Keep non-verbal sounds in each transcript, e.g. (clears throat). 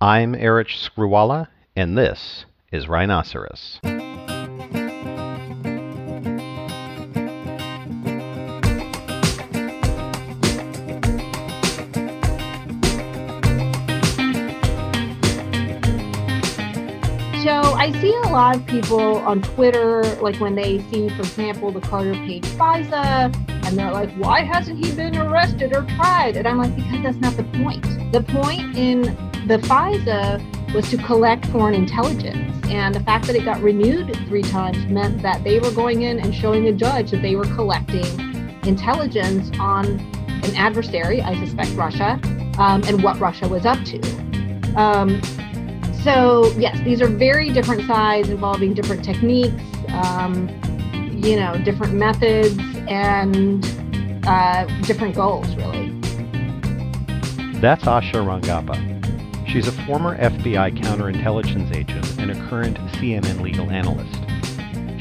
I'm Erich Skruwala, and this is Rhinoceros. So I see a lot of people on Twitter, like when they see, for example, the Carter Page FISA, and they're like, why hasn't he been arrested or tried? And I'm like, because that's not the point. The point in the FISA was to collect foreign intelligence. And the fact that it got renewed three times meant that they were going in and showing the judge that they were collecting intelligence on an adversary, I suspect Russia, um, and what Russia was up to. Um, so yes, these are very different sides involving different techniques, um, you know, different methods and uh, different goals, really. That's Asha Rangappa. She's a former FBI counterintelligence agent and a current CNN legal analyst.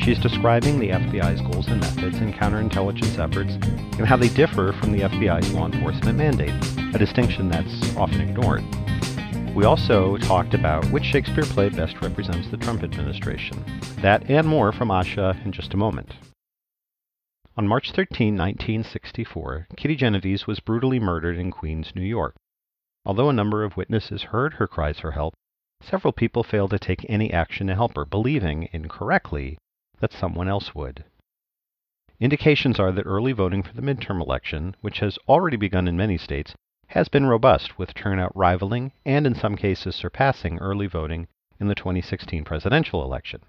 She's describing the FBI's goals and methods in counterintelligence efforts and how they differ from the FBI's law enforcement mandate, a distinction that's often ignored. We also talked about which Shakespeare play best represents the Trump administration. That and more from Asha in just a moment. On March 13, 1964, Kitty Genovese was brutally murdered in Queens, New York. Although a number of witnesses heard her cries for help, several people failed to take any action to help her, believing, incorrectly, that someone else would. Indications are that early voting for the midterm election, which has already begun in many states, has been robust, with turnout rivaling and in some cases surpassing early voting in the 2016 presidential election.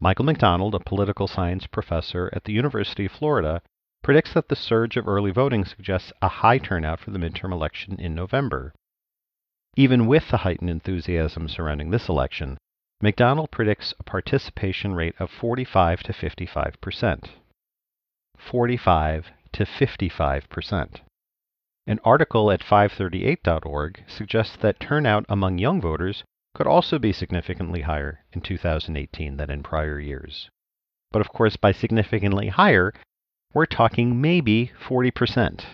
Michael McDonald, a political science professor at the University of Florida, predicts that the surge of early voting suggests a high turnout for the midterm election in November. Even with the heightened enthusiasm surrounding this election, McDonald predicts a participation rate of 45 to 55 percent. 45 to 55 percent. An article at 538.org suggests that turnout among young voters could also be significantly higher in 2018 than in prior years. But of course, by significantly higher, we're talking maybe 40%.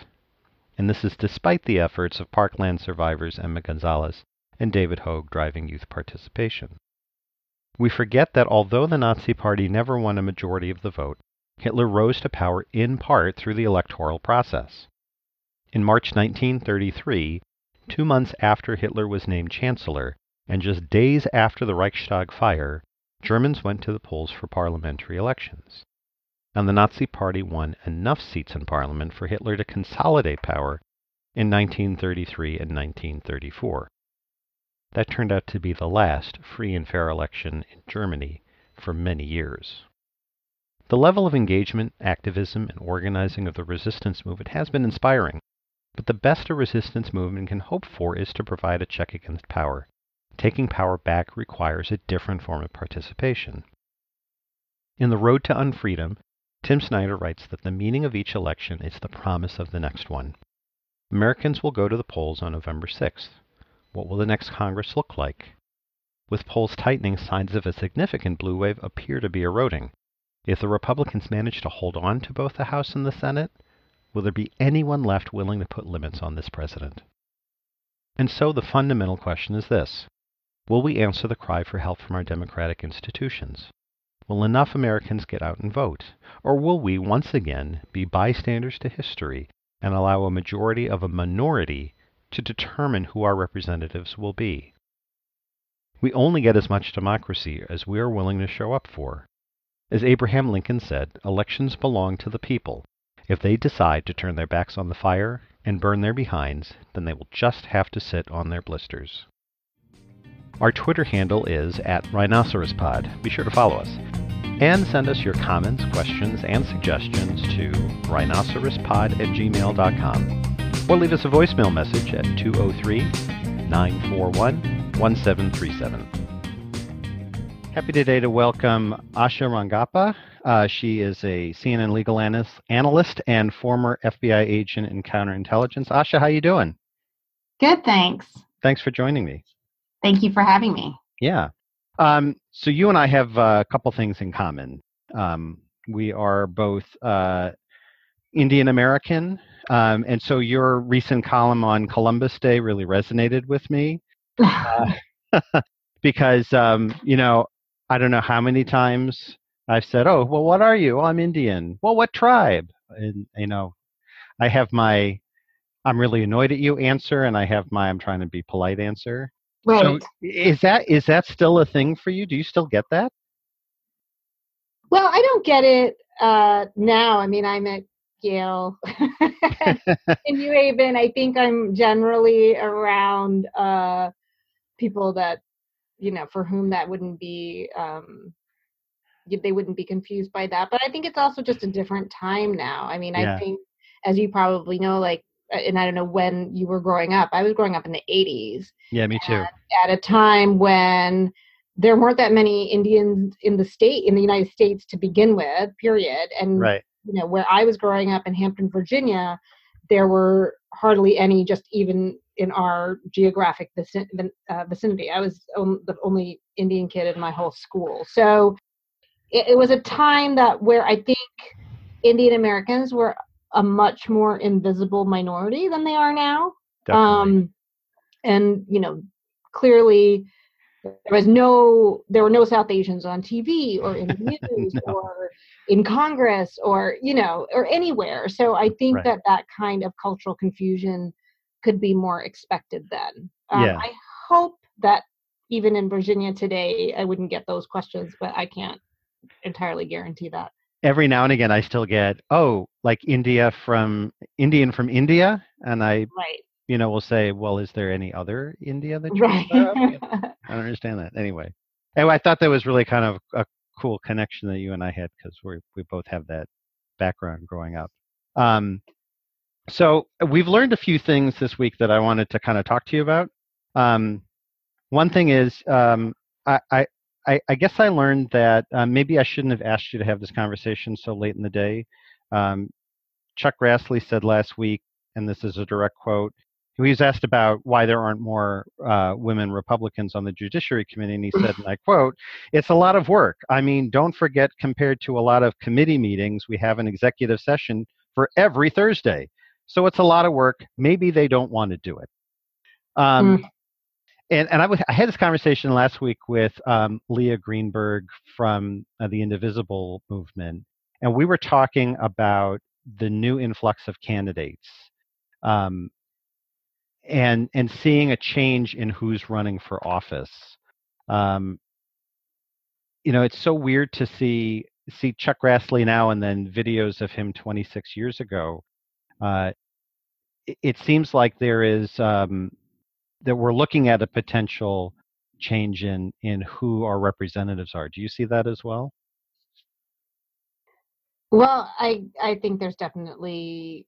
And this is despite the efforts of Parkland survivors Emma Gonzalez and David Hogg driving youth participation. We forget that although the Nazi Party never won a majority of the vote, Hitler rose to power in part through the electoral process. In March 1933, two months after Hitler was named Chancellor, and just days after the Reichstag fire, Germans went to the polls for parliamentary elections. And the Nazi Party won enough seats in parliament for Hitler to consolidate power in 1933 and 1934. That turned out to be the last free and fair election in Germany for many years. The level of engagement, activism, and organizing of the resistance movement has been inspiring. But the best a resistance movement can hope for is to provide a check against power. Taking power back requires a different form of participation. In The Road to Unfreedom, Tim Snyder writes that the meaning of each election is the promise of the next one. Americans will go to the polls on November 6th. What will the next Congress look like? With polls tightening, signs of a significant blue wave appear to be eroding. If the Republicans manage to hold on to both the House and the Senate, Will there be anyone left willing to put limits on this president? And so the fundamental question is this Will we answer the cry for help from our democratic institutions? Will enough Americans get out and vote? Or will we once again be bystanders to history and allow a majority of a minority to determine who our representatives will be? We only get as much democracy as we are willing to show up for. As Abraham Lincoln said, elections belong to the people, if they decide to turn their backs on the fire and burn their behinds, then they will just have to sit on their blisters. Our Twitter handle is at RhinocerosPod. Be sure to follow us. And send us your comments, questions, and suggestions to rhinocerospod at gmail.com. Or leave us a voicemail message at 203 941 1737. Happy today to welcome Asha Rangappa. Uh, she is a CNN legal analyst and former FBI agent in counterintelligence. Asha, how you doing? Good, thanks. Thanks for joining me. Thank you for having me. Yeah. Um, so you and I have a couple things in common. Um, we are both uh, Indian American, um, and so your recent column on Columbus Day really resonated with me. (laughs) uh, (laughs) because um, you know I don't know how many times I've said, "Oh, well, what are you? Well, I'm Indian. Well, what tribe?" And you know, I have my "I'm really annoyed at you" answer, and I have my "I'm trying to be polite" answer. Right. So is that is that still a thing for you? Do you still get that? Well, I don't get it uh, now. I mean, I'm at Yale (laughs) in New Haven. I think I'm generally around uh, people that you know for whom that wouldn't be um, they wouldn't be confused by that. But I think it's also just a different time now. I mean, Yeah. I think as you probably know, like, and I don't know when you were growing up. I was growing up in the '80s Yeah, me too. at a time when there weren't that many Indians in the state in the United States to begin with, period. And Right. you know, where I was growing up in Hampton, Virginia, there were hardly any just even in our geographic uh, vicinity. I was the only Indian kid in my whole school. So it was a time that where I think Indian Americans were a much more invisible minority than they are now um and you know clearly there was no there were no south asians on tv or in the (laughs) news No. or in congress or you know or anywhere so i think Right. that that kind of cultural confusion could be more expected then um, Yeah. i hope that even in virginia today i wouldn't get those questions but i can't entirely guarantee that Every now and again, I still get, "Oh, like India from Indian from India," and I, right you know, will say, "Well, is there any other India that you're right? I don't understand that. Anyway, anyway, I thought that was really kind of a cool connection that you and I had because we we both have that background growing up. Um, so we've learned a few things this week that I wanted to kind of talk to you about. Um, one thing is, um, I, I I I guess I learned that uh, maybe I shouldn't have asked you to have this conversation so late in the day. Um, Chuck Grassley said last week, and this is a direct quote. He was asked about why there aren't more uh, women Republicans on the Judiciary Committee, and he said, and I (laughs) quote, It's a lot of work. I mean, don't forget, compared to a lot of committee meetings, we have an executive session for every Thursday. So it's a lot of work. Maybe they don't want to do it. Um, and and I, w- I had this conversation last week with um, Leah Greenberg from uh, the Indivisible movement, and we were talking about the new influx of candidates, um, and and seeing a change in who's running for office. Um, you know, it's so weird to see see Chuck Grassley now and then videos of him 26 years ago. Uh, it, it seems like there is um, that we're looking at a potential change in in who our representatives are. Do you see that as well? Well, I I think there's definitely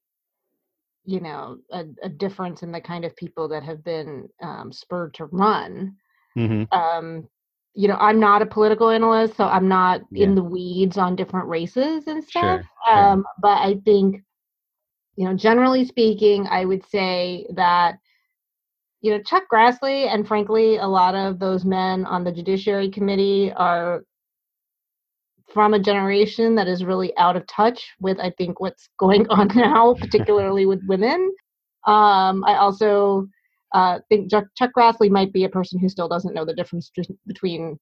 you know a, a difference in the kind of people that have been um, spurred to run. Mm-hmm. Um, you know, I'm not a political analyst, so I'm not Yeah. in the weeds on different races and stuff. Sure, sure. Um, but I think, you know, generally speaking, I would say that you know Chuck Grassley and frankly a lot of those men on the Judiciary Committee are from a generation that is really out of touch with I think what's (laughs) going on now, particularly with women. Um, I also uh, think Chuck, Chuck Grassley might be a person who still doesn't know the difference between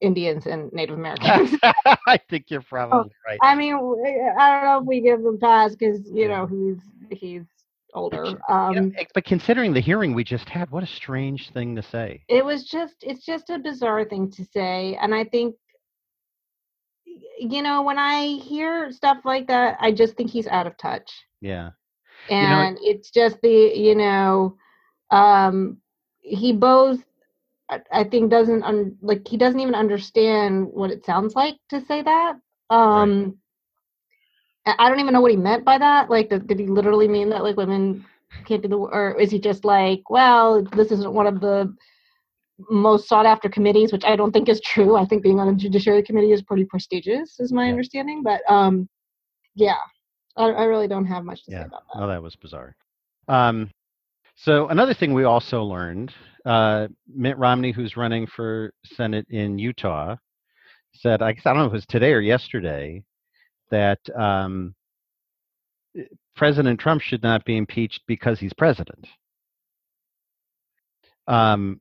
Indians and Native Americans. (laughs) I think you're probably right. I mean, I don't know if we give him pass because you know he's he's older. Um, know, ex- but considering the hearing we just had, what a strange thing to say. it was just it's just a bizarre thing to say and i think you know when i hear stuff like that i just think he's out of touch Yeah. and it's just the you know um he both i I think doesn't un- like he doesn't even understand what it sounds like to say that um I I don't even know what he meant by that. Like, did, did he literally mean that like women can't do the, or is he just like, well, this isn't one of the most sought after committees, which I don't think is true. I think being on a judiciary committee is pretty prestigious, is my Yeah. understanding. But um, yeah, I, I really don't have much to Yeah. say about that. Oh, that was bizarre. Um, so another thing we also learned, uh, Mitt Romney, who's running for Senate in Utah, said, I guess I don't know if it was today or yesterday, that um, President Trump should not be impeached because he's president. Um,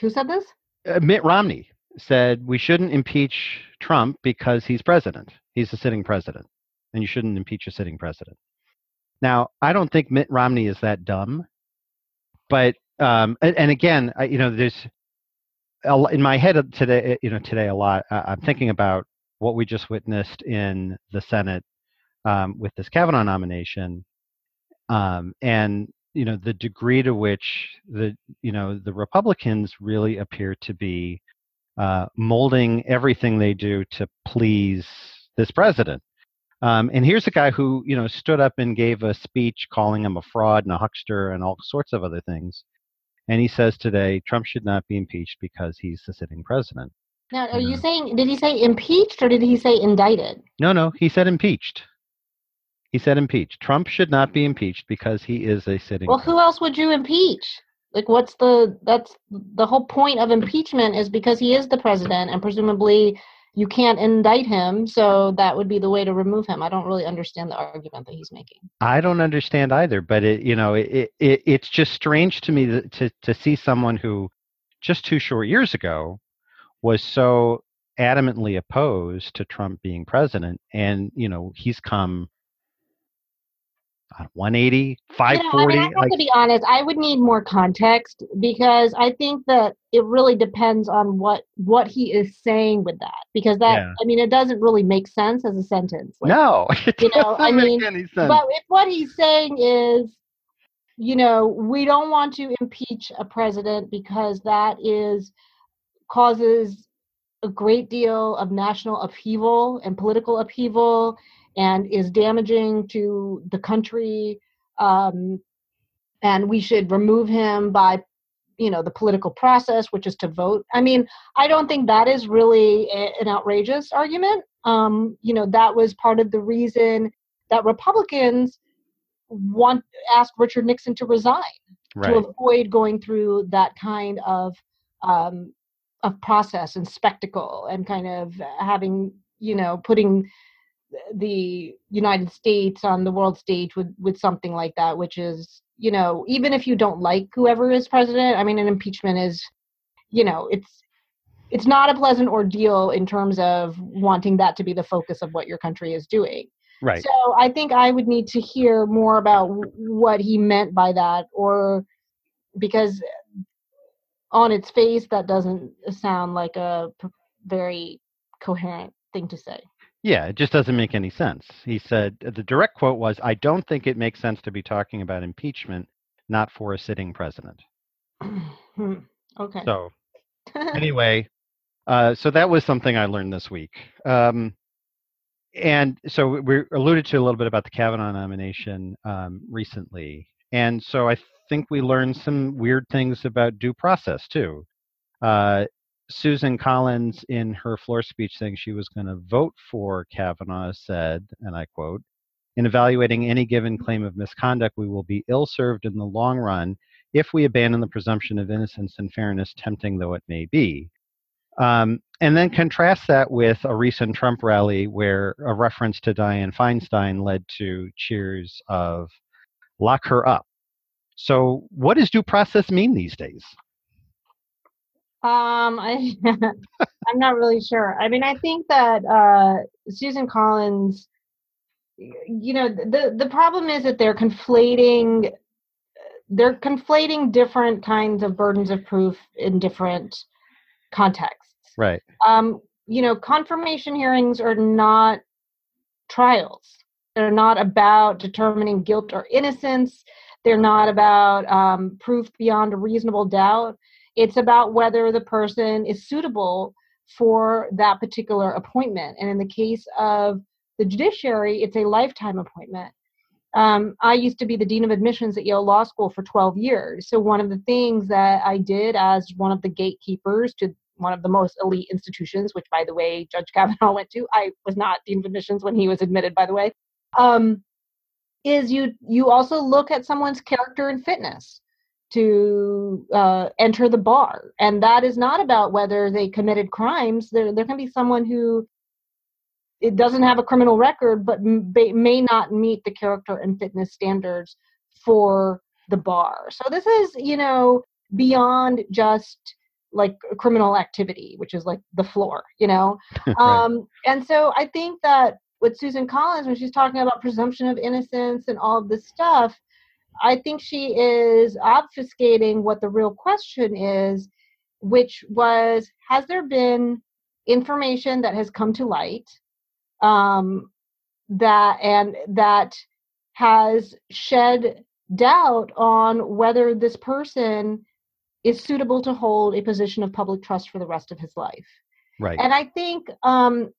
Who said this? Uh, Mitt Romney said we shouldn't impeach Trump because he's president. He's a sitting president, and you shouldn't impeach a sitting president. Now, I don't think Mitt Romney is that dumb, but um, and, and again, I, you know, there's in my head today, you know, today a lot. I'm thinking about what we just witnessed in the Senate um, with this Kavanaugh nomination, um, and you know the degree to which the you know the Republicans really appear to be uh, molding everything they do to please this president. Um, and here's a guy who you know stood up and gave a speech calling him a fraud and a huckster and all sorts of other things. And he says today Trump should not be impeached because he's the sitting president. Now, are you saying, did he say impeached or did he say indicted? No, no, he said impeached. He said impeached. Trump should not be impeached because he is a sitting. Well, who else would you impeach? Like, what's the, that's the whole point of impeachment is because he is the president and presumably you can't indict him. So that would be the way to remove him. I don't really understand the argument that he's making. I don't understand either, but it, you know, it, it it's just strange to me to, to see someone who just two short years ago was so adamantly opposed to Trump being president, and you know he's come 180, 540. You know, I, mean, I have like, to be honest. I would need more context because I think that it really depends on what what he is saying with that. Because that, yeah. I mean, it doesn't really make sense as a sentence. Like, no, (laughs) you know, I mean, but if what he's saying is, you know, we don't want to impeach a president because that is causes a great deal of national upheaval and political upheaval and is damaging to the country. Um, and we should remove him by you know the political process which is to vote. I mean i don't think that is really a, an outrageous argument. Um, you know that was part of the reason that republicans want asked richard nixon to resign right. to avoid going through that kind of um, of process and spectacle and kind of having you know putting the United States on the world stage with with something like that, which is you know even if you don't like whoever is president, I mean an impeachment is you know it's it's not a pleasant ordeal in terms of wanting that to be the focus of what your country is doing. Right. So I think I would need to hear more about what he meant by that, or because on its face that doesn't sound like a very coherent thing to say. Yeah, it just doesn't make any sense. He said the direct quote was, "I don't think it makes sense to be talking about impeachment, not for a sitting president." Hmm, okay. So, (laughs) anyway, uh, so that was something I learned this week. Um, and so we alluded to a little bit about the Kavanaugh nomination um, recently, and so I think we learned some weird things about due process too. Uh, Susan Collins, in her floor speech saying she was going to vote for Kavanaugh, said, and I quote, in evaluating any given claim of misconduct, we will be ill served in the long run if we abandon the presumption of innocence and fairness, tempting though it may be. Um, and then contrast that with a recent Trump rally where a reference to Dianne Feinstein led to cheers of lock her up. So, what does due process mean these days? Um, (laughs) I I'm not really sure. I mean, I think that uh, Susan Collins, you know, the the problem is that they're conflating they're conflating different kinds of burdens of proof in different contexts. Right. Um, you know, confirmation hearings are not trials. They're not about determining guilt or innocence. They're not about um, proof beyond a reasonable doubt it's about whether the person is suitable for that particular appointment. And in the case of the judiciary, it's a lifetime appointment. Um, I used to be the dean of admissions at Yale Law School for 12 years. So one of the things that I did as one of the gatekeepers to one of the most elite institutions, which by the way Judge Kavanaugh (laughs) went to, I was not dean of admissions when he was admitted, by the way, um, is you you also look at someone's character and fitness to uh, enter the bar. And that is not about whether they committed crimes. There, there can be someone who it doesn't have a criminal record, but may may not meet the character and fitness standards for the bar. So this is, you know, beyond just like criminal activity, which is like the floor, you know. (laughs) right. Um, and so I think that with Susan Collins, when she's talking about presumption of innocence and all of this stuff, I think she is obfuscating what the real question is, which was Has there been information that has come to light um, that and that has shed doubt on whether this person is suitable to hold a position of public trust for the rest of his life? right. And I think, um,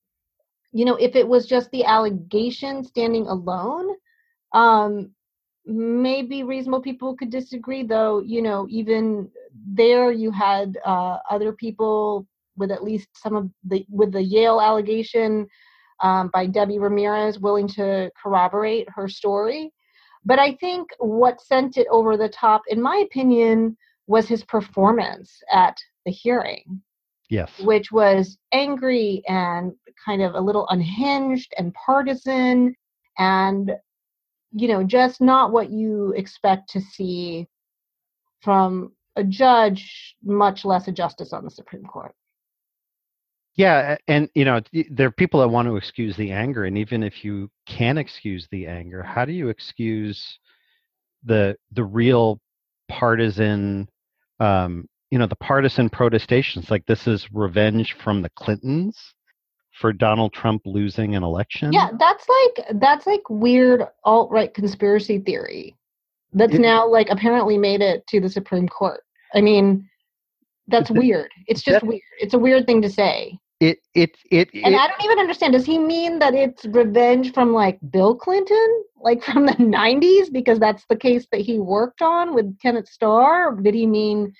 you know, if it was just the allegation standing alone, um, maybe reasonable people could disagree. Though, you know, even there, you had uh, other people with at least some of the with the Yale allegation um, by Debbie Ramirez willing to corroborate her story. But I think what sent it over the top, in my opinion, was his performance at the hearing yes. which was angry and kind of a little unhinged and partisan and you know just not what you expect to see from a judge much less a justice on the supreme court Yeah, and you know, there are people that want to excuse the anger, and even if you can excuse the anger, how do you excuse the the real partisan, um, you know, the partisan protestations? Like this is revenge from the Clintons for Donald Trump losing an election. yeah that's like that's like weird alt-right conspiracy theory that's It- now like apparently made it to the supreme court i mean that's Th- weird it's just weird it's a weird thing to say it it it, And it I don't even understand. Does he mean that it's revenge from like Bill Clinton, like from the 90s, because that's the case that he worked on with Kenneth Starr? Did he mean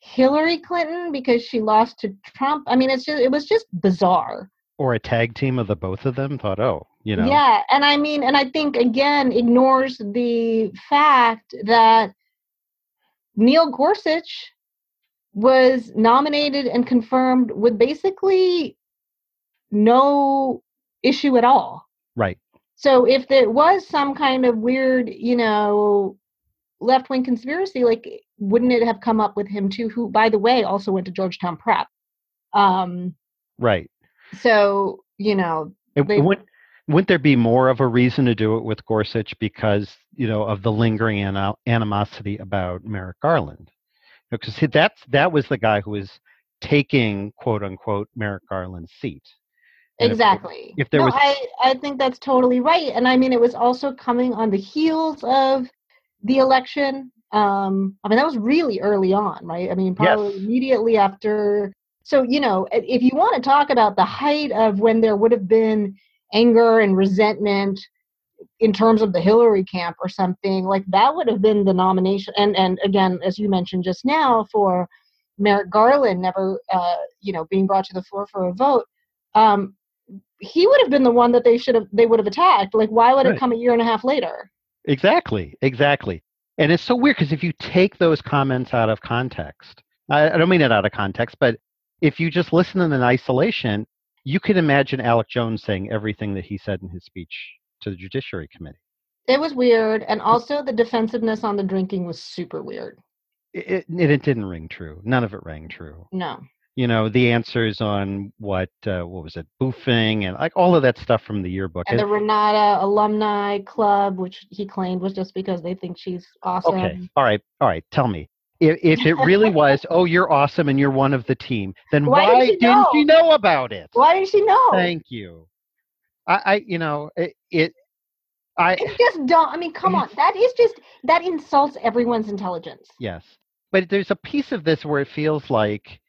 Hillary Clinton because she lost to Trump? I mean, it's just it was just bizarre. or a tag team of the both of them thought, oh, you know, Yeah, and I mean, and I think again ignores the fact that Neil Gorsuch was nominated and confirmed with basically no issue at all. right, So if there was some kind of weird, you know, left wing conspiracy, like wouldn't it have come up with him too? Who, by the way, also went to Georgetown Prep. Um, right. so you know, It, They- wouldn't, wouldn't there be more of a reason to do it with Gorsuch because you know of the lingering animosity about Merrick Garland? Because that's that was the guy who was taking quote unquote Merrick Garland's seat. And if- exactly. if there no, was- I I think that's totally right, and I mean it was also coming on the heels of the election. Um, I mean that was really early on, right? I mean probably Yes. immediately after. So you know, if you want to talk about the height of when there would have been anger and resentment in terms of the Hillary camp or something like that would have been the nomination. And and again, as you mentioned just now, for Merrick Garland never, uh, you know, being brought to the floor for a vote. Um, he would have been the one that they should have they would have attacked. Like, why would Right. it come a year and a half later? Exactly, exactly. And it's so weird because if you take those comments out of context, I, I don't mean it out of context, but if you just listen to them in isolation, you can imagine Alex Jones saying everything that he said in his speech to the Judiciary Committee. It was weird, and also the defensiveness on the drinking was super weird. It, it, it didn't ring true. None of it rang true. No, You know, the answers on what uh, what was it, boofing and like all of that stuff from the yearbook. and the Renata Alumni Club, which he claimed was just because they think she's awesome. Okay. All right. All right. Tell me. If, if it really (laughs) was, oh, you're awesome and you're one of the team, then Why why, didn't she didn't know? you know about it? Why didn't she know? Thank you. I, I you know, it, it I, It's just dumb. I mean, come (laughs) on. That is just that insults everyone's intelligence. yes. But there's a piece of this where it feels like,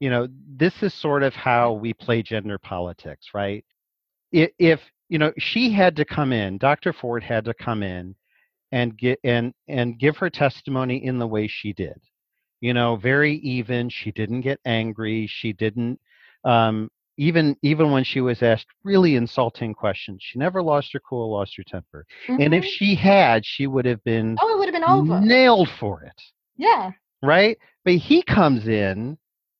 you know, this is sort of how we play gender politics, right? If, you know, she had to come in, Dr. Ford had to come in and get and and give her testimony in the way she did. You know, very even. She didn't get angry. She didn't um even even when she was asked really insulting questions, she never lost her cool, lost her temper. And if Mhm. she had, she would have been oh, it would have been over. nailed for it, yeah. right? But he comes in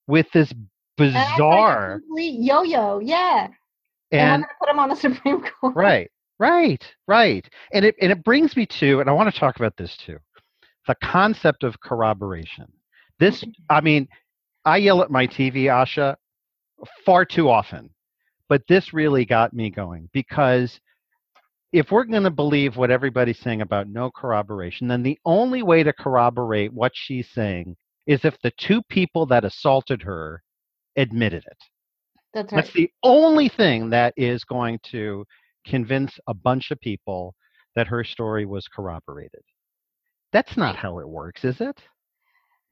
with this bizarre yo-yo. Yeah. And, and we're gonna put him on the Supreme (laughs) Court. right, right, right. And it and it brings me to, and I want to talk about this too, the concept of corroboration. This, I mean, I yell at my TV, Asha, far too often. But this really got me going because if we're going to believe what everybody's saying about no corroboration, then the only way to corroborate what she's saying is if the two people that assaulted her admitted it. That's right. That's the only thing that is going to convince a bunch of people that her story was corroborated. That's not how it works, is it?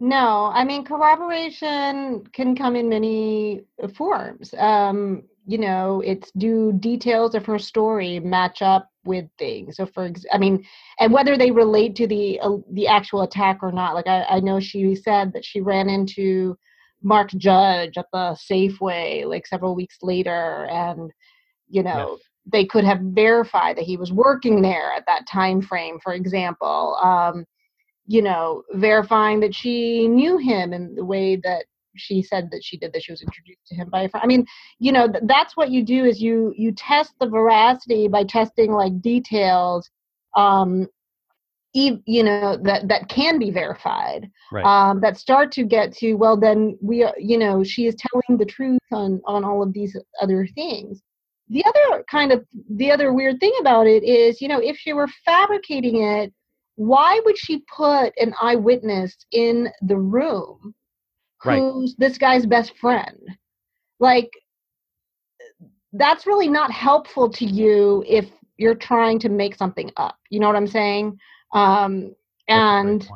No, I mean corroboration can come in many forms. Um, you know, it's do details of her story match up with things. So, for ex- I mean, and whether they relate to the uh, the actual attack or not. Like I, I know she said that she ran into Mark Judge at the Safeway like several weeks later, and you know. Yes. They could have verified that he was working there at that time frame, for example. Um, you know, verifying that she knew him in the way that she said that she did that she was introduced to him by a friend. I mean, you know, th- that's what you do is you you test the veracity by testing like details um e- you know that that can be verified Right. um that start to get to well then we are you know she is telling the truth on on all of these other things the other kind of the other weird thing about it is you know if she were fabricating it why would she put an eyewitness in the room Right. who's this guy's best friend like that's really not helpful to you if you're trying to make something up you know what i'm saying um That's a great and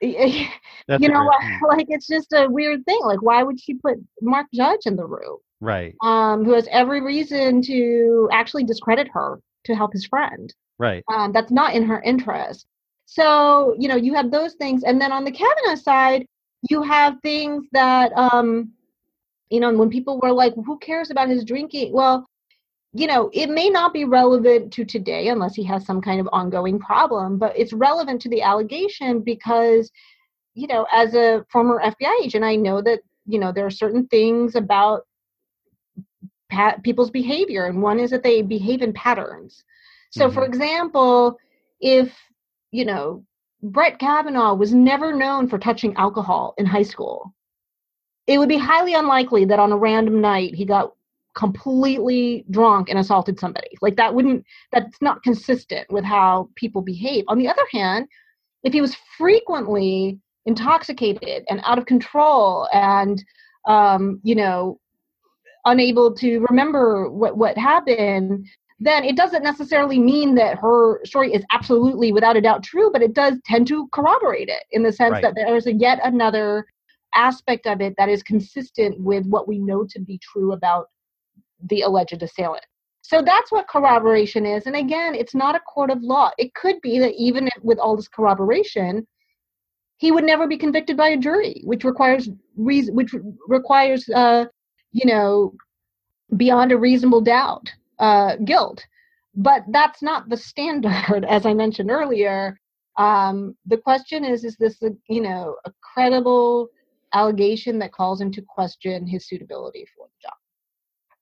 (laughs) you know (laughs) like it's just a weird thing like why would she put mark judge in the room Right. um who has every reason to actually discredit her to help his friend Right. um, that's not in her interest. So, you know, you have those things. And then on the Kavanaugh side, you have things that, um, you know, when people were like, who cares about his drinking? Well, you know, it may not be relevant to today unless he has some kind of ongoing problem, but it's relevant to the allegation because, you know, as a former FBI agent, I know that, you know, there are certain things about people's behavior, and one is that they behave in patterns. So, for Mhm. example, if, you know, Brett Kavanaugh was never known for touching alcohol in high school, it would be highly unlikely that on a random night he got completely drunk and assaulted somebody. Like that wouldn't, that's not consistent with how people behave. On the other hand, if he was frequently intoxicated and out of control and, um, you know, unable to remember what, what happened, then it doesn't necessarily mean that her story is absolutely without a doubt true, but it does tend to corroborate it in the sense Right. that there's a yet another aspect of it that is consistent with what we know to be true about the alleged assailant. So that's what corroboration is. And again, it's not a court of law. It could be that even with all this corroboration, he would never be convicted by a jury, which requires reason, which requires, uh, you know, beyond a reasonable doubt uh, guilt. But that's not the standard, (laughs) as I mentioned earlier. Um, the question is: Is this, a, you know, a credible allegation that calls into question his suitability for the job?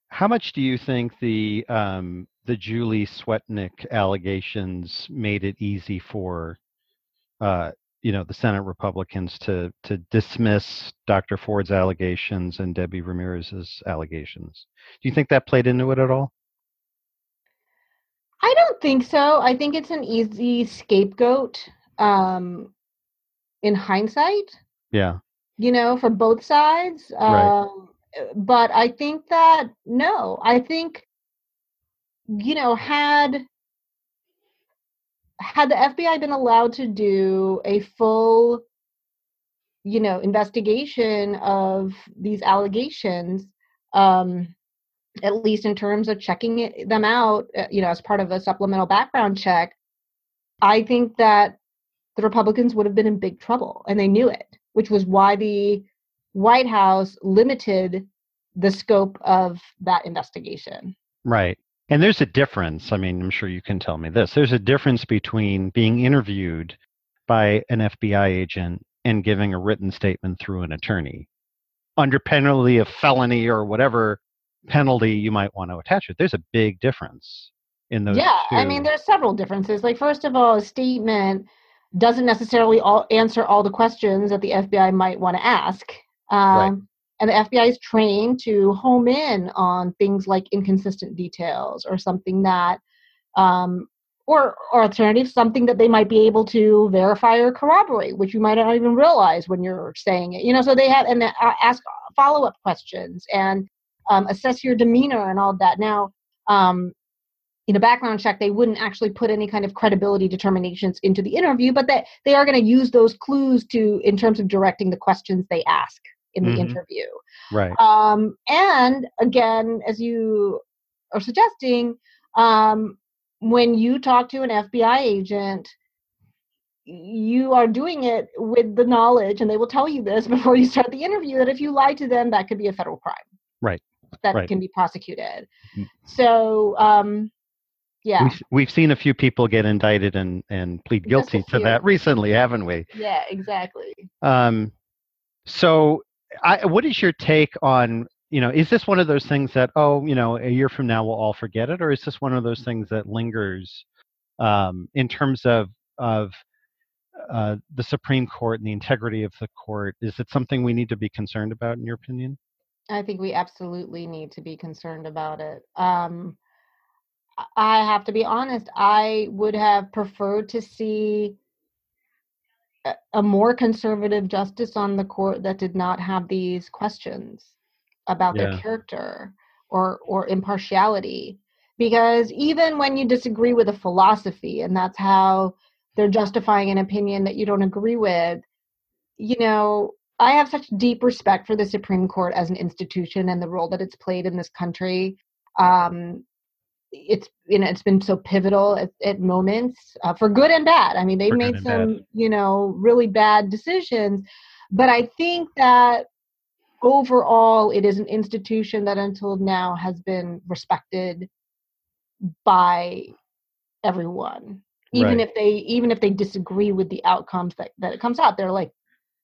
How much do you think the um, the Julie Swetnick allegations made it easy for uh, you know the Senate Republicans to to dismiss Dr. Ford's allegations and Debbie Ramirez's allegations? Do you think that played into it at all? I don't think so. I think it's an easy scapegoat um, in hindsight. Yeah. you know, for both sides. Right. Um, but I think that no, I think you know had had the FBI been allowed to do a full you know investigation of these allegations um at least in terms of checking it, them out uh, you know as part of a supplemental background check i think that the republicans would have been in big trouble and they knew it which was why the white house limited the scope of that investigation Right. And there's a difference. I mean, I'm sure you can tell me this. There's a difference between being interviewed by an FBI agent and giving a written statement through an attorney under penalty of felony or whatever penalty you might want to attach it. There's a big difference in those yeah two. i mean there's several differences like first of all a statement doesn't necessarily all answer all the questions that the fbi might want to ask um, and the FBI is trained to home in on things like inconsistent details or something that, um, or, or alternative, something that they might be able to verify or corroborate, which you might not even realize when you're saying it. You know, so they have and uh, ask follow up questions and um, assess your demeanor and all that. Now, um, in a background check, they wouldn't actually put any kind of credibility determinations into the interview, but that they are going to use those clues to in terms of directing the questions they ask in the mm-hmm. interview. Right. Um, and again, as you are suggesting, um, when you talk to an FBI agent, you are doing it with the knowledge, and they will tell you this (laughs) before you start the interview, that if you lie to them, that could be a federal crime. Right. That right. can be prosecuted. Mm-hmm. So, um, yeah. We've, we've, seen a few people get indicted and, and plead guilty to that recently, haven't we? Yeah, exactly. Um, so I, what is your take on you know is this one of those things that oh you know a year from now we'll all forget it or is this one of those things that lingers um, in terms of of uh, the Supreme Court and the integrity of the court? Is it something we need to be concerned about, in your opinion? I think we absolutely need to be concerned about it. Um, I have to be honest, I would have preferred to see a more conservative justice on the court that did not have these questions about yeah. their character or or impartiality because even when you disagree with a philosophy and that's how they're justifying an opinion that you don't agree with you know i have such deep respect for the supreme court as an institution and the role that it's played in this country um, it's you know it's been so pivotal at, at moments uh, for good and bad. I mean, they've made some bad. you know really bad decisions, but I think that overall it is an institution that until now has been respected by everyone even right. if they even if they disagree with the outcomes that, that it comes out they're like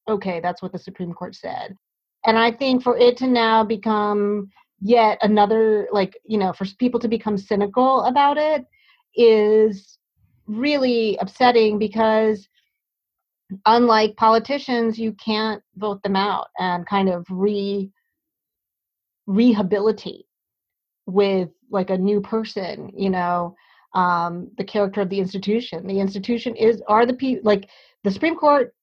okay that's what the supreme court said. And i think for it to now become yet another like you know for people to become cynical about it is really upsetting because unlike politicians you can't vote them out and kind of re rehabilitate with like a new person you know um the character of the institution. The institution is are the people like the supreme court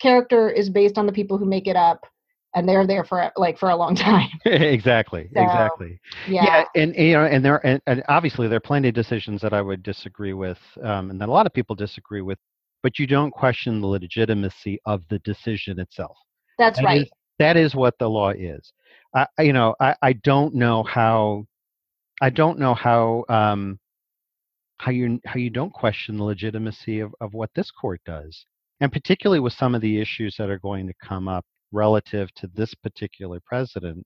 character is based on the people who make it up and they're there for like for a long (laughs) time. exactly. So, exactly. Yeah. yeah. And you know, and there and, and, obviously there are plenty of decisions that I would disagree with, um, and that a lot of people disagree with, but you don't question the legitimacy of the decision itself. That's that right. Is, that is what the law is. I, you know, I, I don't know how, I don't know how, um, how you how you don't question the legitimacy of, of what this court does, and particularly with some of the issues that are going to come up relative to this particular president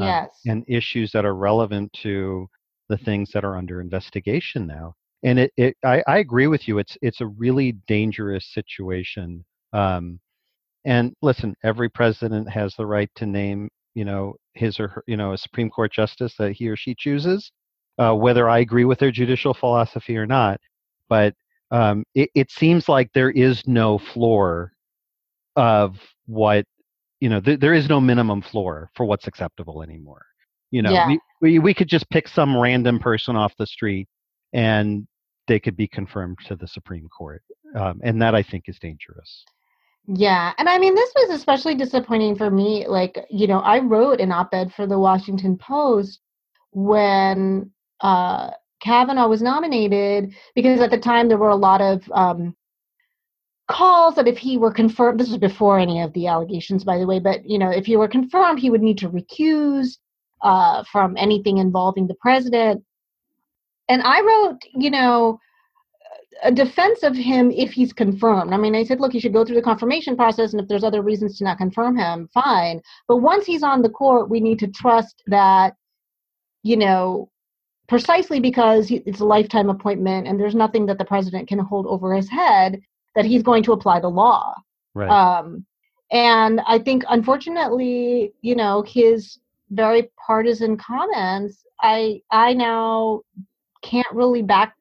uh, yes. and issues that are relevant to the things that are under investigation now and it, it I, I agree with you it's it's a really dangerous situation um, and listen every president has the right to name you know his or her you know a supreme court justice that he or she chooses uh, whether i agree with their judicial philosophy or not but um, it, it seems like there is no floor of what you know th- there is no minimum floor for what's acceptable anymore you know yeah. we, we, we could just pick some random person off the street and they could be confirmed to the supreme court um, and that i think is dangerous yeah and i mean this was especially disappointing for me like you know i wrote an op-ed for the washington post when uh kavanaugh was nominated because at the time there were a lot of um calls that if he were confirmed this was before any of the allegations by the way but you know if he were confirmed he would need to recuse uh, from anything involving the president. And i wrote you know a defense of him if he's confirmed. I mean i said look he should go through the confirmation process and if there's other reasons to not confirm him fine. But once he's on the court we need to trust that you know precisely because it's a lifetime appointment and there's nothing that the president can hold over his head that he's going to apply the law. Right. Um, and I think, unfortunately, you know, his very partisan comments, I I now can't really back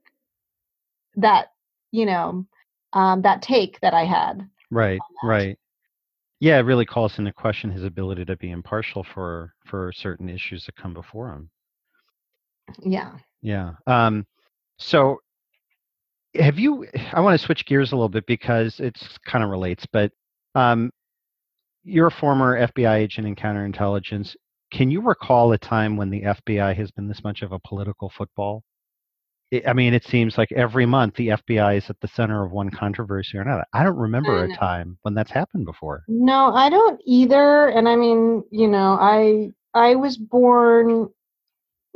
that, you know, um, that take that I had. Right. Right. Yeah, it really calls into question his ability to be impartial for for certain issues that come before him. Yeah. Yeah. Um, so have you I want to switch gears a little bit because it's kind of relates, but um, you're a former FBI agent in counterintelligence. Can you recall a time when the FBI has been this much of a political football? I mean, it seems like every month the FBI is at the center of one controversy or another. I don't remember a time when that's happened before. No, I don't either. And I mean, you know, I I was born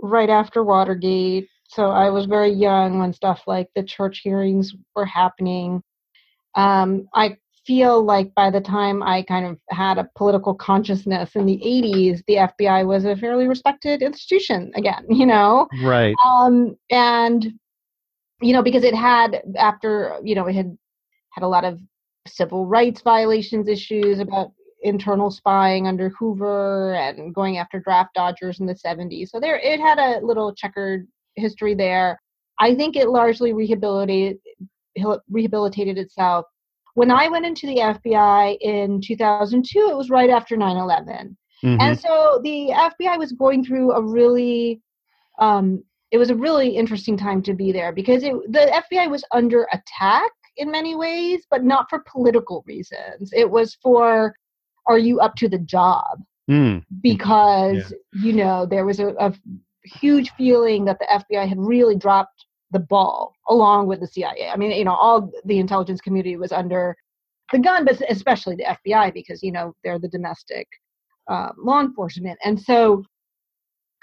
right after Watergate, so I was very young when stuff like the church hearings were happening. Um, I feel like by the time I kind of had a political consciousness in the 80s, the FBI was a fairly respected institution again, (laughs) you know? Right. Um, and, you know, because it had, after, you know, it had had a lot of civil rights violations issues about internal spying under Hoover and going after draft dodgers in the 70s. So there, it had a little checkered history there. I think it largely rehabilitated rehabilitated itself when I went into the FBI in 2002, it was right after 9 11. Mm-hmm. And so the FBI was going through a really, um, it was a really interesting time to be there because it, the FBI was under attack in many ways, but not for political reasons. It was for, are you up to the job? Mm. Because, yeah. you know, there was a, a huge feeling that the FBI had really dropped the ball along with the CIA. I mean, you know, all the intelligence community was under the gun, but especially the FBI because you know they're the domestic uh, law enforcement, and so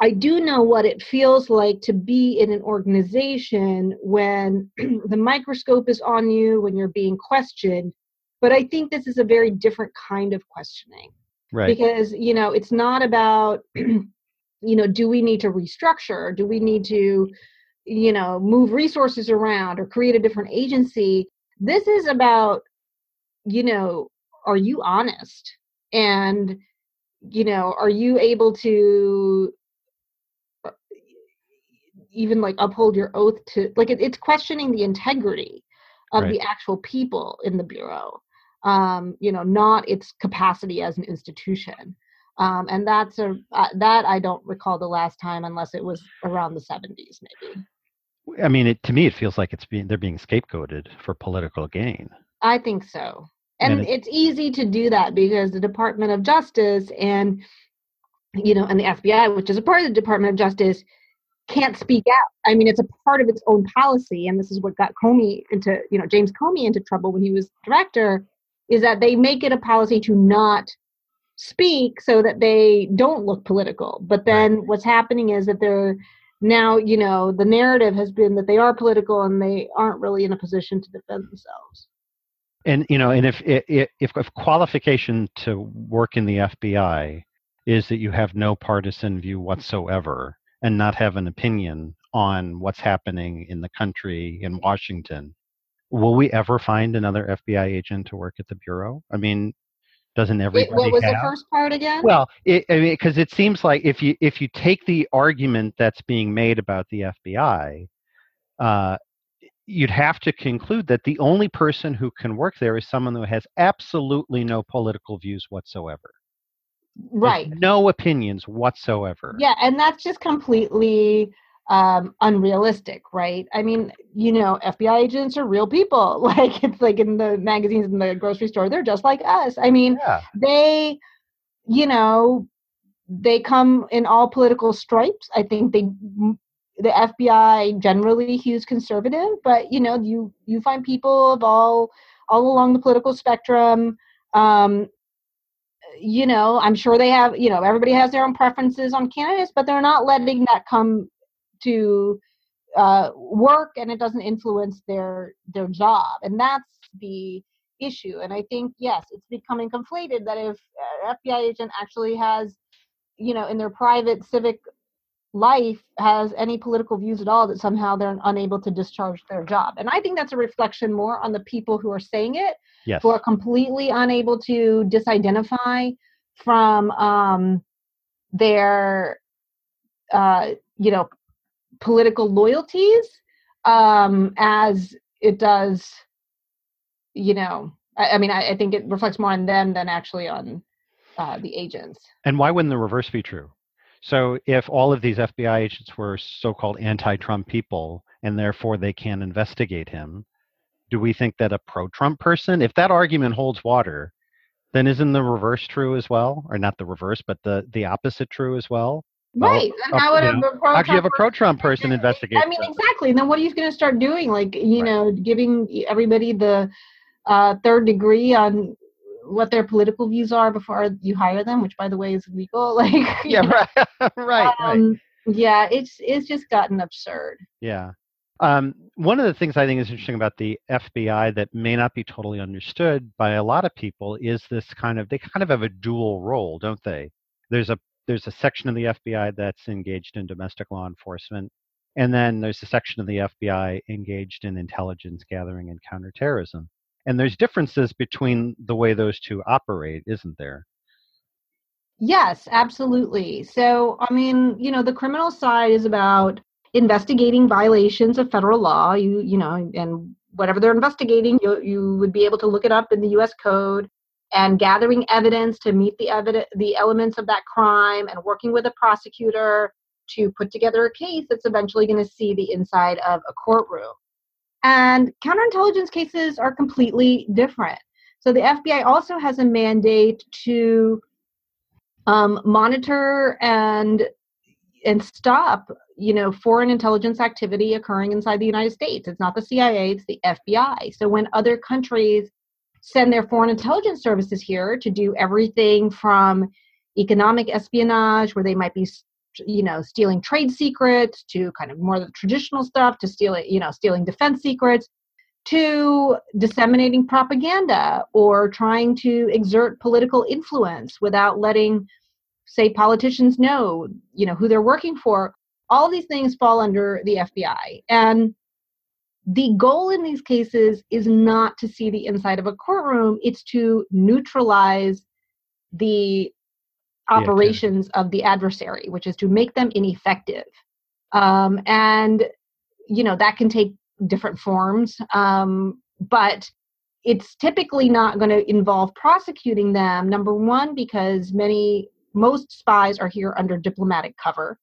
I do know what it feels like to be in an organization when (clears throat) the microscope is on you, when you're being questioned. But I think this is a very different kind of questioning. Right. Because, you know, it's not about, (clears throat) you know, do we need to restructure? Do we need to you know move resources around or create a different agency this is about you know are you honest and you know are you able to uh, even like uphold your oath to like it, it's questioning the integrity of right. the actual people in the bureau um you know not its capacity as an institution um and that's a uh, that i don't recall the last time unless it was around the 70s maybe I mean, it, to me, it feels like it's being they're being scapegoated for political gain. I think so, and, and it's easy to do that because the Department of Justice and you know, and the FBI, which is a part of the Department of Justice, can't speak out. I mean, it's a part of its own policy, and this is what got Comey into, you know, James Comey into trouble when he was director, is that they make it a policy to not speak so that they don't look political. But then what's happening is that they're now you know the narrative has been that they are political and they aren't really in a position to defend themselves and you know and if if, if qualification to work in the fbi is that you have no partisan view whatsoever and not have an opinion on what's happening in the country in washington will we ever find another fbi agent to work at the bureau? I mean doesn't everybody what was have? the first part again? Well it, i mean because it seems like if you if you take the argument that's being made about the fbi uh, you'd have to conclude that the only person who can work there is someone who has absolutely no political views whatsoever. Right. There's no opinions whatsoever. Yeah and that's just completely um, unrealistic, right? I mean, you know, FBI agents are real people. (laughs) Like it's like in the magazines in the grocery store, they're just like us. I mean, yeah. they, you know, they come in all political stripes. I think they, the FBI generally hews conservative, but you know, you you find people of all all along the political spectrum. Um, you know, I'm sure they have, you know, everybody has their own preferences on candidates, but they're not letting that come to uh, work and it doesn't influence their their job and that's the issue and i think yes it's becoming conflated that if an fbi agent actually has you know in their private civic life has any political views at all that somehow they're unable to discharge their job and i think that's a reflection more on the people who are saying it yes. who are completely unable to disidentify from um, their uh, you know political loyalties um, as it does, you know, I, I mean, I, I, think it reflects more on them than actually on uh, the agents. And why wouldn't the reverse be true? So if all of these FBI agents were so-called anti-Trump people, and therefore they can investigate him, do we think that a pro-Trump person, if that argument holds water, then isn't the reverse true as well, or not the reverse, but the the opposite true as well? Right. Well, how would you know, how do you have a pro-Trump person investigate? I mean, exactly. And then what are you going to start doing? Like, you right. know, giving everybody the uh, third degree on what their political views are before you hire them, which, by the way, is legal. (laughs) Like, yeah, (laughs) right, right, um, right. Yeah, it's it's just gotten absurd. Yeah. Um, one of the things I think is interesting about the FBI that may not be totally understood by a lot of people is this kind of they kind of have a dual role, don't they? There's a there's a section of the FBI that's engaged in domestic law enforcement, and then there's a section of the FBI engaged in intelligence gathering and counterterrorism. And there's differences between the way those two operate, isn't there? Yes, absolutely. So, I mean, you know, the criminal side is about investigating violations of federal law. You, you know, and whatever they're investigating, you, you would be able to look it up in the U.S. Code and gathering evidence to meet the evidence, the elements of that crime, and working with a prosecutor to put together a case that's eventually going to see the inside of a courtroom. And counterintelligence cases are completely different. So the FBI also has a mandate to um, monitor and and stop you know foreign intelligence activity occurring inside the united states it's not the cia it's the fbi so when other countries send their foreign intelligence services here to do everything from economic espionage where they might be you know stealing trade secrets to kind of more of the traditional stuff to stealing you know stealing defense secrets to disseminating propaganda or trying to exert political influence without letting say politicians know you know who they're working for. All these things fall under the fbi and the goal in these cases is not to see the inside of a courtroom it's to neutralize the operations yeah, of the adversary which is to make them ineffective. Um, and you know that can take different forms um, but it's typically not going to involve prosecuting them number one because many most spies are here under diplomatic cover.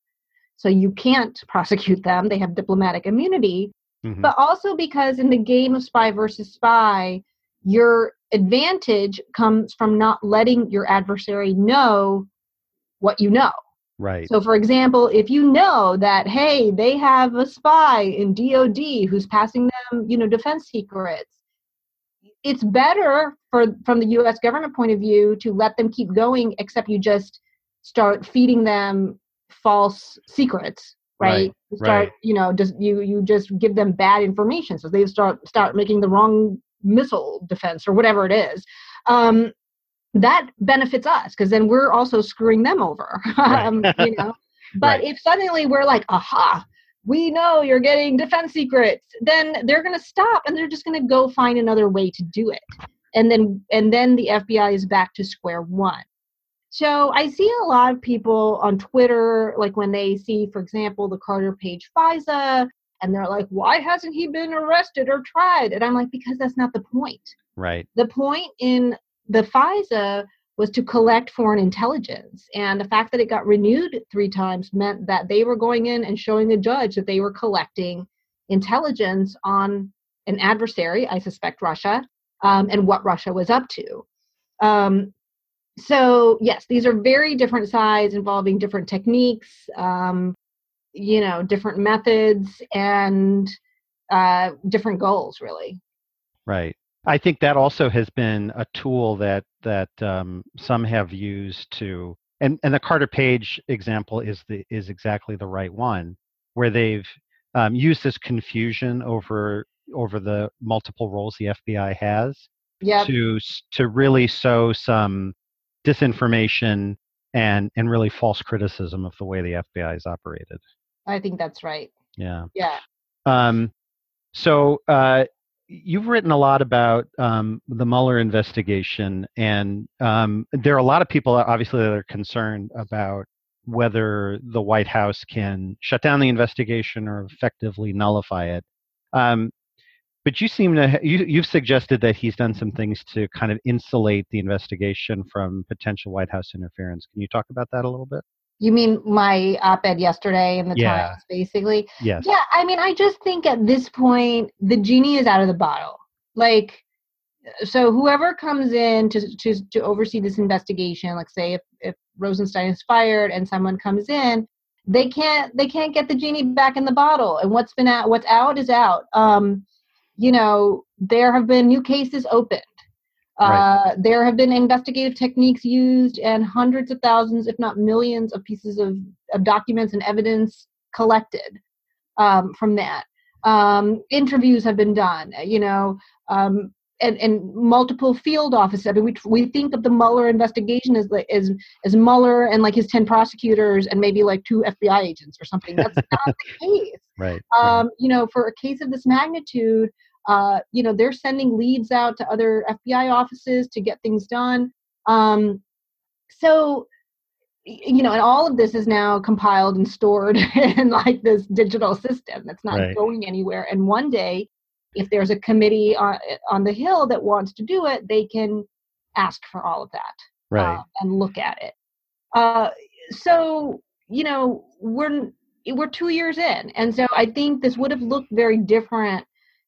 So you can't prosecute them they have diplomatic immunity mm-hmm. but also because in the game of spy versus spy your advantage comes from not letting your adversary know what you know. Right. So for example if you know that hey they have a spy in dod who's passing them you know defense secrets it's better for from the us government point of view to let them keep going except you just start feeding them false secrets right, right start right. you know just you you just give them bad information so they start start making the wrong missile defense or whatever it is um that benefits us because then we're also screwing them over (laughs) right. um, you know (laughs) but if suddenly we're like aha we know you're getting defense secrets then they're going to stop and they're just going to go find another way to do it and then and then the fbi is back to square one so I see a lot of people on Twitter, like when they see, for example, the Carter Page FISA, and they're like, why hasn't he been arrested or tried? And I'm like, because that's not the point. Right. The point in the FISA was to collect foreign intelligence. And the fact that it got renewed three times meant that they were going in and showing the judge that they were collecting intelligence on an adversary, I suspect Russia, um, and what Russia was up to. Um, so yes these are very different sides involving different techniques um, you know different methods and uh, different goals really right i think that also has been a tool that that um, some have used to and and the carter page example is the is exactly the right one where they've um, used this confusion over over the multiple roles the fbi has yep. to to really sow some disinformation and and really false criticism of the way the FBI is operated. I think that's right. Yeah. Yeah. Um, so uh, you've written a lot about um, the Mueller investigation, and um, there are a lot of people obviously that are concerned about whether the White House can shut down the investigation or effectively nullify it. Um, but you seem to you, you've suggested that he's done some things to kind of insulate the investigation from potential White House interference. Can you talk about that a little bit? You mean my op-ed yesterday in the Yeah. Times, basically? Yes. Yeah, I mean, I just think at this point the genie is out of the bottle. Like, so whoever comes in to to to oversee this investigation, like say if if Rosenstein is fired and someone comes in, they can't they can't get the genie back in the bottle. And what's been out, what's out is out. Um, you know, there have been new cases opened. Right. Uh, there have been investigative techniques used and hundreds of thousands, if not millions, of pieces of, of documents and evidence collected um, from that. Um, interviews have been done, you know, um, and, and multiple field offices. I mean, we, we think of the Mueller investigation as as as Mueller and like his ten prosecutors and maybe like two FBI agents or something. That's not the (laughs) case Right. um, you know, for a case of this magnitude, uh, you know, they're sending leads out to other FBI offices to get things done. Um, so, you know, and all of this is now compiled and stored (laughs) in like this digital system that's not Right. going anywhere. And one day, if there's a committee on, on the Hill that wants to do it, they can ask for all of that right. uh, and look at it. Uh, so you know we're we're two years in, and so I think this would have looked very different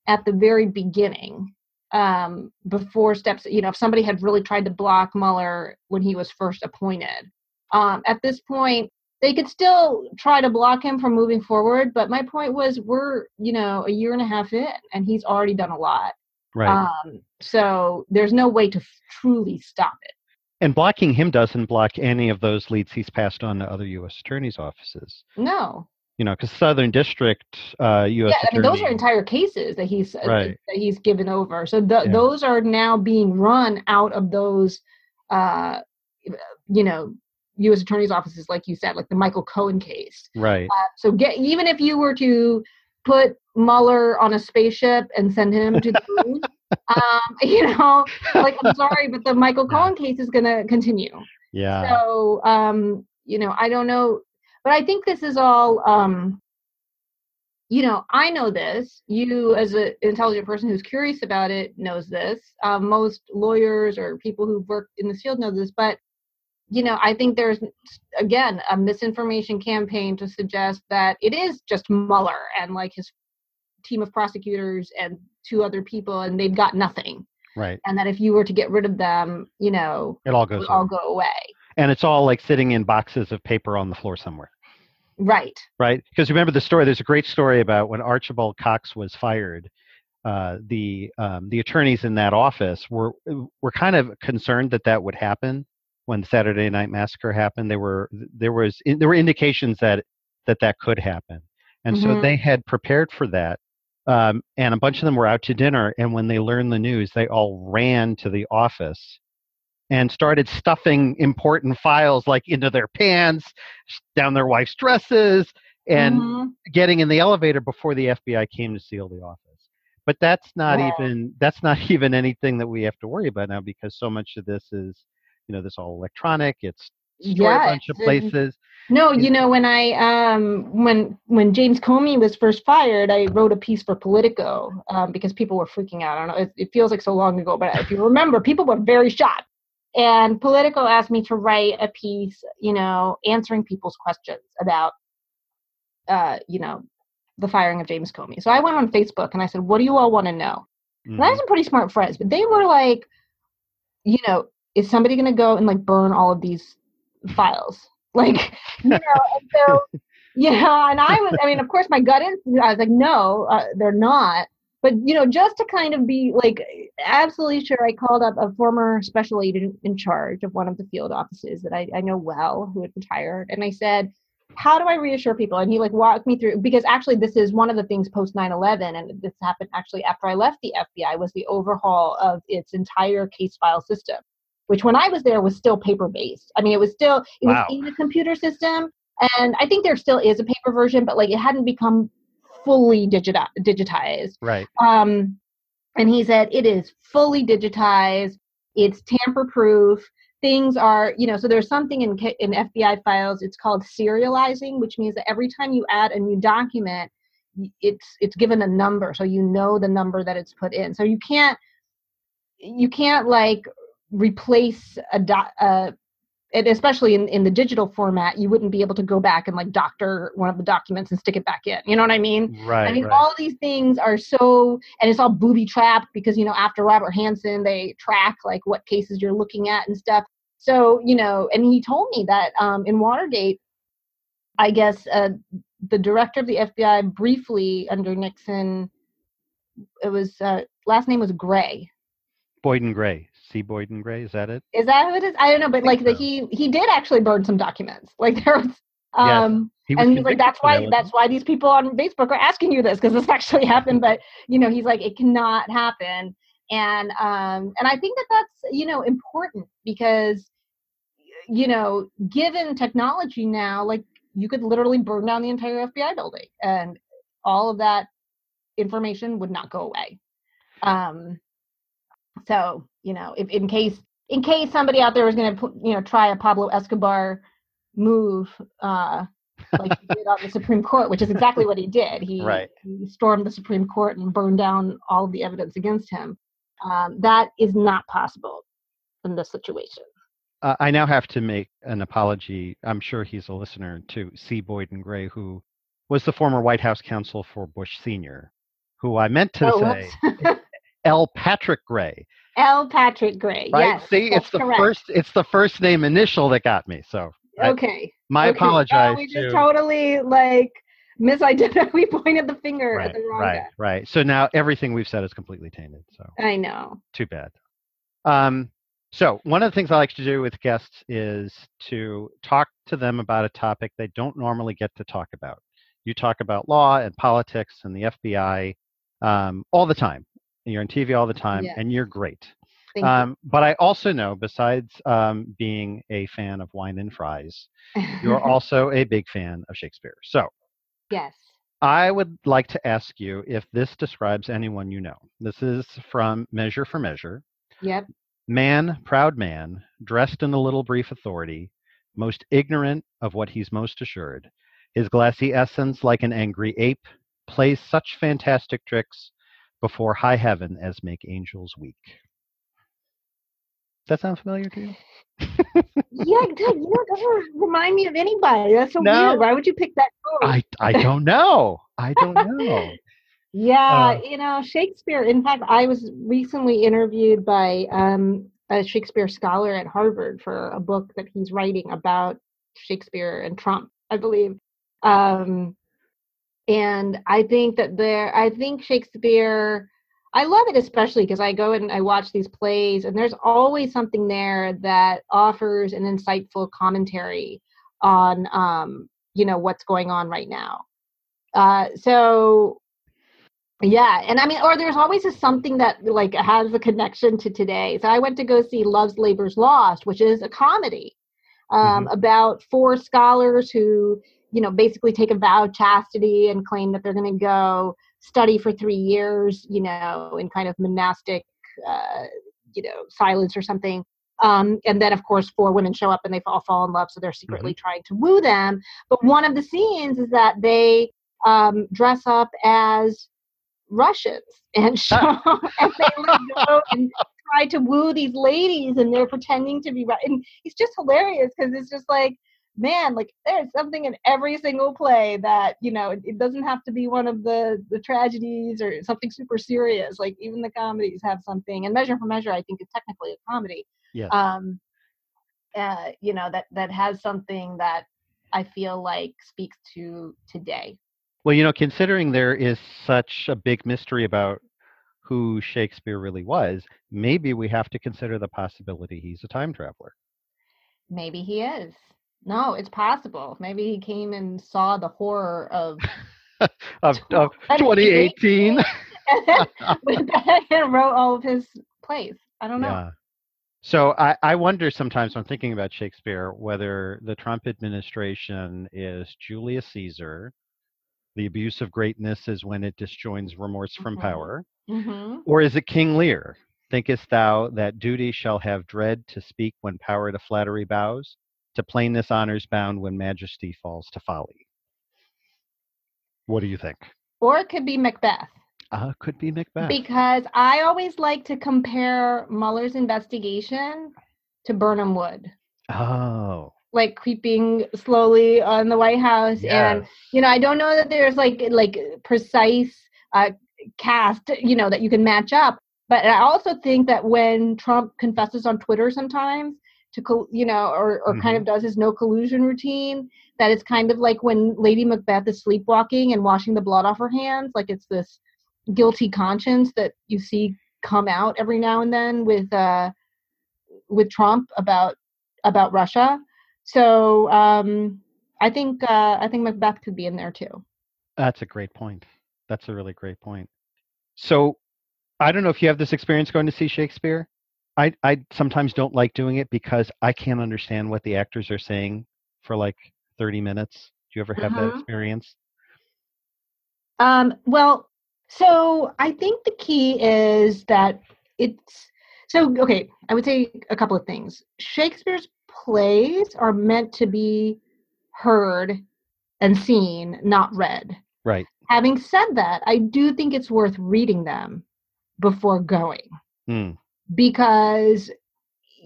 at the very beginning. Um, before steps, you know, if somebody had really tried to block Mueller when he was first appointed, um, at this point they could still try to block him from moving forward. But my point was, we're you know a year and a half in, and he's already done a lot. right. Um, so there's no way to f- truly stop it. and blocking him doesn't block any of those leads he's passed on to other U.S. attorneys' offices. No, You know, because Southern District uh, U.S. yeah, I mean those are entire cases that he's uh, Right. that he's given over. So th- Yeah. those are now being run out of those, uh, you know, U.S. attorneys' offices, like you said, like the Michael Cohen case. Right. So get even if you were to put Mueller on a spaceship and send him to the moon, (laughs) um, (laughs) you know, like I'm sorry, but the Michael Cohen case is going to continue. Yeah. So, um, you know, I don't know, but I think this is all, um, you know, I know this. You, as an intelligent person who's curious about it, knows this. Um, most lawyers or people who've worked in this field know this. But, you know, I think there's, again, a misinformation campaign to suggest that it is just Mueller and like his team of prosecutors and two other people, and they've got nothing. right. And that if you were to get rid of them, you know, It all it goes. would all go away. and it's all like sitting in boxes of paper on the floor somewhere. Right. right? Because remember the story. There's a great story about when Archibald Cox was fired. Uh, the um, the attorneys in that office were were kind of concerned that that would happen when the Saturday Night Massacre happened. There were there was there were indications that that that could happen, and so Mhm. they had prepared for that. Um, and a bunch of them were out to dinner, and when they learned the news, they all ran to the office and started stuffing important files like into their pants, down their wife's dresses, and Mhm. getting in the elevator before the FBI came to seal the office. But that's not Wow. even that's not (laughs) even anything that we have to worry about now because so much of this is, you know, this all electronic. It's Yeah, a bunch of places. No, you know when I um when when James Comey was first fired, I wrote a piece for Politico um, because people were freaking out. I don't know. It, it feels like so long ago, but if you remember, people were very shocked. And Politico asked me to write a piece, you know, answering people's questions about, uh, you know, the firing of James Comey. So I went on Facebook and I said, "What do you all want to know?" And I Mhm. have some pretty smart friends, but they were like, you know, is somebody going to go and like burn all of these files? (laughs) Like, you know, and so, (laughs) yeah, and I was, I mean, of course, my gut instinct, I was like, no, uh, they're not. But, you know, just to kind of be like absolutely sure, I called up a former special agent in charge of one of the field offices that I, I know well who had retired. And I said, how do I reassure people? And he like walked me through because actually this is one of the things post 9/11, and this happened actually after I left the FBI was the overhaul of its entire case file system, which when I was there was still paper based. I mean, it was still it Wow. was in the computer system, and I think there still is a paper version, but like it hadn't become fully digiti- digitized. Right. Um, and he said it is fully digitized. It's tamper proof. Things are, you know, so there's something in in FBI files. It's called serializing, which means that every time you add a new document, it's it's given a number so you know the number that it's put in so you can't you can't like replace a dot uh, and especially in, in the digital format you wouldn't be able to go back and like doctor one of the documents and stick it back in you know what i mean right i mean right. all these things are so and it's all booby trapped because you know after robert hanssen they track like what cases you're looking at and stuff so you know and he told me that um, in watergate i guess uh, the director of the FBI briefly under Nixon. It was uh, last name was Gray. Boyden Gray. C. Boyden Gray. Is that it? Is that who it is? I don't know, but like so. that he he did actually burn some documents. (laughs) Like there was. Um, He was and he's like, that's that, why that's why these people on Facebook are asking you this because this (laughs) actually happened. But you know, he's like, it cannot happen, and um, and I think that that's you know important because you know, given technology now, like you could literally burn down the entire FBI building, and all of that information would not go away. Um, so you know, if in case in case somebody out there was going to you know try a Pablo Escobar move, uh, like he did on the Supreme Court, which is exactly what he did. (laughs) He, Right. he stormed the Supreme Court and burned down all of the evidence against him. Um, that is not possible in this situation. Uh, I now have to make an apology. I'm sure he's a listener to C. Boyden Gray, who was the former White House counsel for Bush Sr., who I meant to Oh, say. L. Patrick Gray. L. Patrick Gray. Right? Yes, See, it's the correct. first. It's the first name initial that got me. So I- Okay. my okay. apologize. No, we just to, totally like misidentified. (laughs) we pointed the finger right, at the wrong right, guy. right. So now everything we've said is completely tainted. So I know. too bad. Um, so one of the things I like to do with guests is to talk to them about a topic they don't normally get to talk about. You talk about law and politics and the FBI um, all the time. You're on TV all the time, and you're great. Um, but I also know, besides um, being a fan of wine and fries, you. you're (laughs) also a big fan of Shakespeare. So yes. I would like to ask you if this describes anyone you know. This is from Measure for Measure. Yep. Man, proud man, dressed in a little brief authority, most ignorant of what he's most assured. His glassy essence, like an angry ape, plays such fantastic tricks before high heaven as make angels weak. Does that sound familiar to you? Yeah, does- you know, doesn't remind me of anybody. That's so No. weird. Why would you pick that quote? I, I don't know. I don't know. (laughs) Yeah, Uh, you know, Shakespeare. In fact, I was recently interviewed by um, a Shakespeare scholar at Harvard for a book that he's writing about Shakespeare and Trump, I believe. Um, and I think that there, I think Shakespeare, I love it especially because I go and I watch these plays, and there's always something there that offers an insightful commentary on, um, you know, what's going on right now. Uh, so yeah, and I mean, or there's always a something that like has a connection to today. So I went to go see Love's Labor's Lost, which is a comedy um, about four scholars who, you know, basically take a vow of chastity and claim that they're going to go study for three years, you know, in kind of monastic, uh, you know, silence or something. Um, and then, of course, four women show up and they all fall in love, so they're secretly trying to woo them. But one of the scenes is that they um, dress up as Russians (laughs) and show and they go and try to woo these ladies and they're pretending to be and it's just hilarious because it's just like man like there's something in every single play that you know it, it doesn't have to be one of the the tragedies or something super serious like even the comedies have something and measure for measure i think is technically a comedy Yes. um uh you know that that has something that i feel like speaks to today Well, you know, considering there is such a big mystery about who Shakespeare really was, maybe we have to consider the possibility he's a time traveler. Maybe he is. No, it's possible. Maybe he came and saw the horror of (laughs) Of, of 2018. (laughs) 2018. (laughs) and wrote all of his plays. I don't know. Yeah. So I, I wonder sometimes when thinking about Shakespeare whether the Trump administration is Julius Caesar, the abuse of greatness is when it disjoins remorse from Mhm. power, hmm or is it King Lear? Thinkest thou that duty shall have dread to speak when power to flattery bows, to plainness honors bound when majesty falls to folly? What do you think? or it could be Macbeth. Uh, could be Macbeth. Because I always like to compare Mueller's investigation to Birnam Wood. Oh. Like creeping slowly on the White House, Yes. and you know, I don't know that there's like like precise uh, cast, you know, that you can match up. But I also think that when Trump confesses on Twitter sometimes to, you know, or or kind of does his no collusion routine, that it's kind of like when Lady Macbeth is sleepwalking and washing the blood off her hands, like it's this guilty conscience that you see come out every now and then with uh with Trump about about Russia. So um I think uh I think Macbeth could be in there too. That's a great point. That's a really great point. So, I don't know if you have this experience going to see Shakespeare. I I sometimes don't like doing it because I can't understand what the actors are saying for like 30 minutes. Do you ever have that Mhm. experience? Um, well, so I think the key is that it's so okay. I would say a couple of things. Shakespeare's plays are meant to be heard and seen, not read. Right. Having said that, I do think it's worth reading them before going Hmm. Because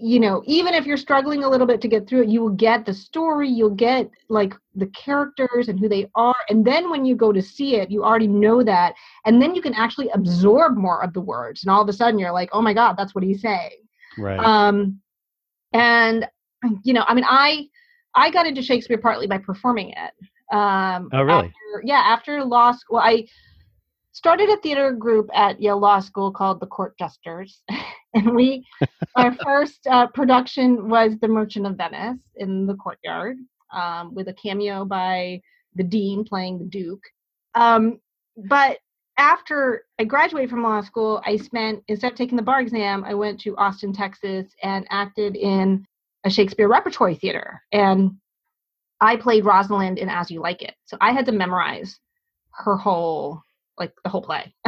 you know even if you're struggling a little bit to get through it you will get the story you'll get like the characters and who they are and then when you go to see it you already know that and then you can actually absorb more of the words and all of a sudden you're like oh my god that's what he's saying Right. um and you know i mean i i got into shakespeare partly by performing it um Oh, really? after- yeah after law school i started a theater group at yale law school called the court jesters (laughs) and we our first uh, production was the merchant of venice in the courtyard um, with a cameo by the dean playing the duke um, but after I graduated from law school, I spent instead of taking the bar exam, I went to Austin, Texas, and acted in a Shakespeare repertory theater. And I played Rosalind in As You Like It, so I had to memorize her whole, like the whole play. (laughs)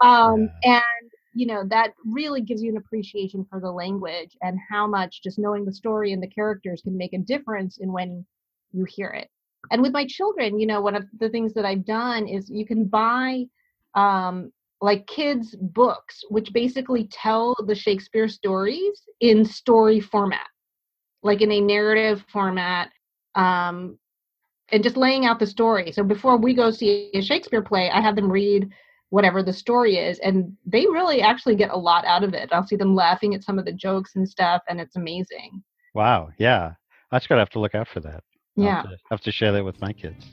um, and you know that really gives you an appreciation for the language and how much just knowing the story and the characters can make a difference in when you hear it. And with my children you know one of the things that i've done is you can buy um like kids books which basically tell the shakespeare stories in story format like in a narrative format um and just laying out the story. So before we go see a shakespeare play i have them read whatever the story is and they really actually get a lot out of it i'll see them laughing at some of the jokes and stuff and it's amazing Wow. Yeah. I just gotta have to look out for that. Yeah have to, have to share that with my kids.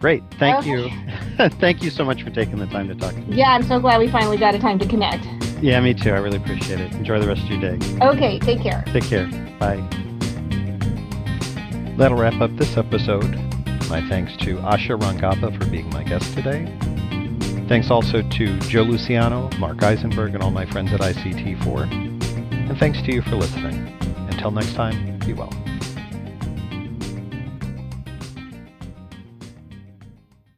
Great. Thank Okay. you. (laughs) Thank you so much for taking the time to talk. to me. yeah i'm so glad we finally got a time to connect Yeah, me too. I really appreciate it. Enjoy the rest of your day. okay take care Take care. Bye. That'll wrap up this episode. My thanks to Asha Rangappa for being my guest today. Thanks also to Joe Luciano, Mark Eisenberg, and all my friends at ICT4. And thanks to you for listening. Until next time, be well.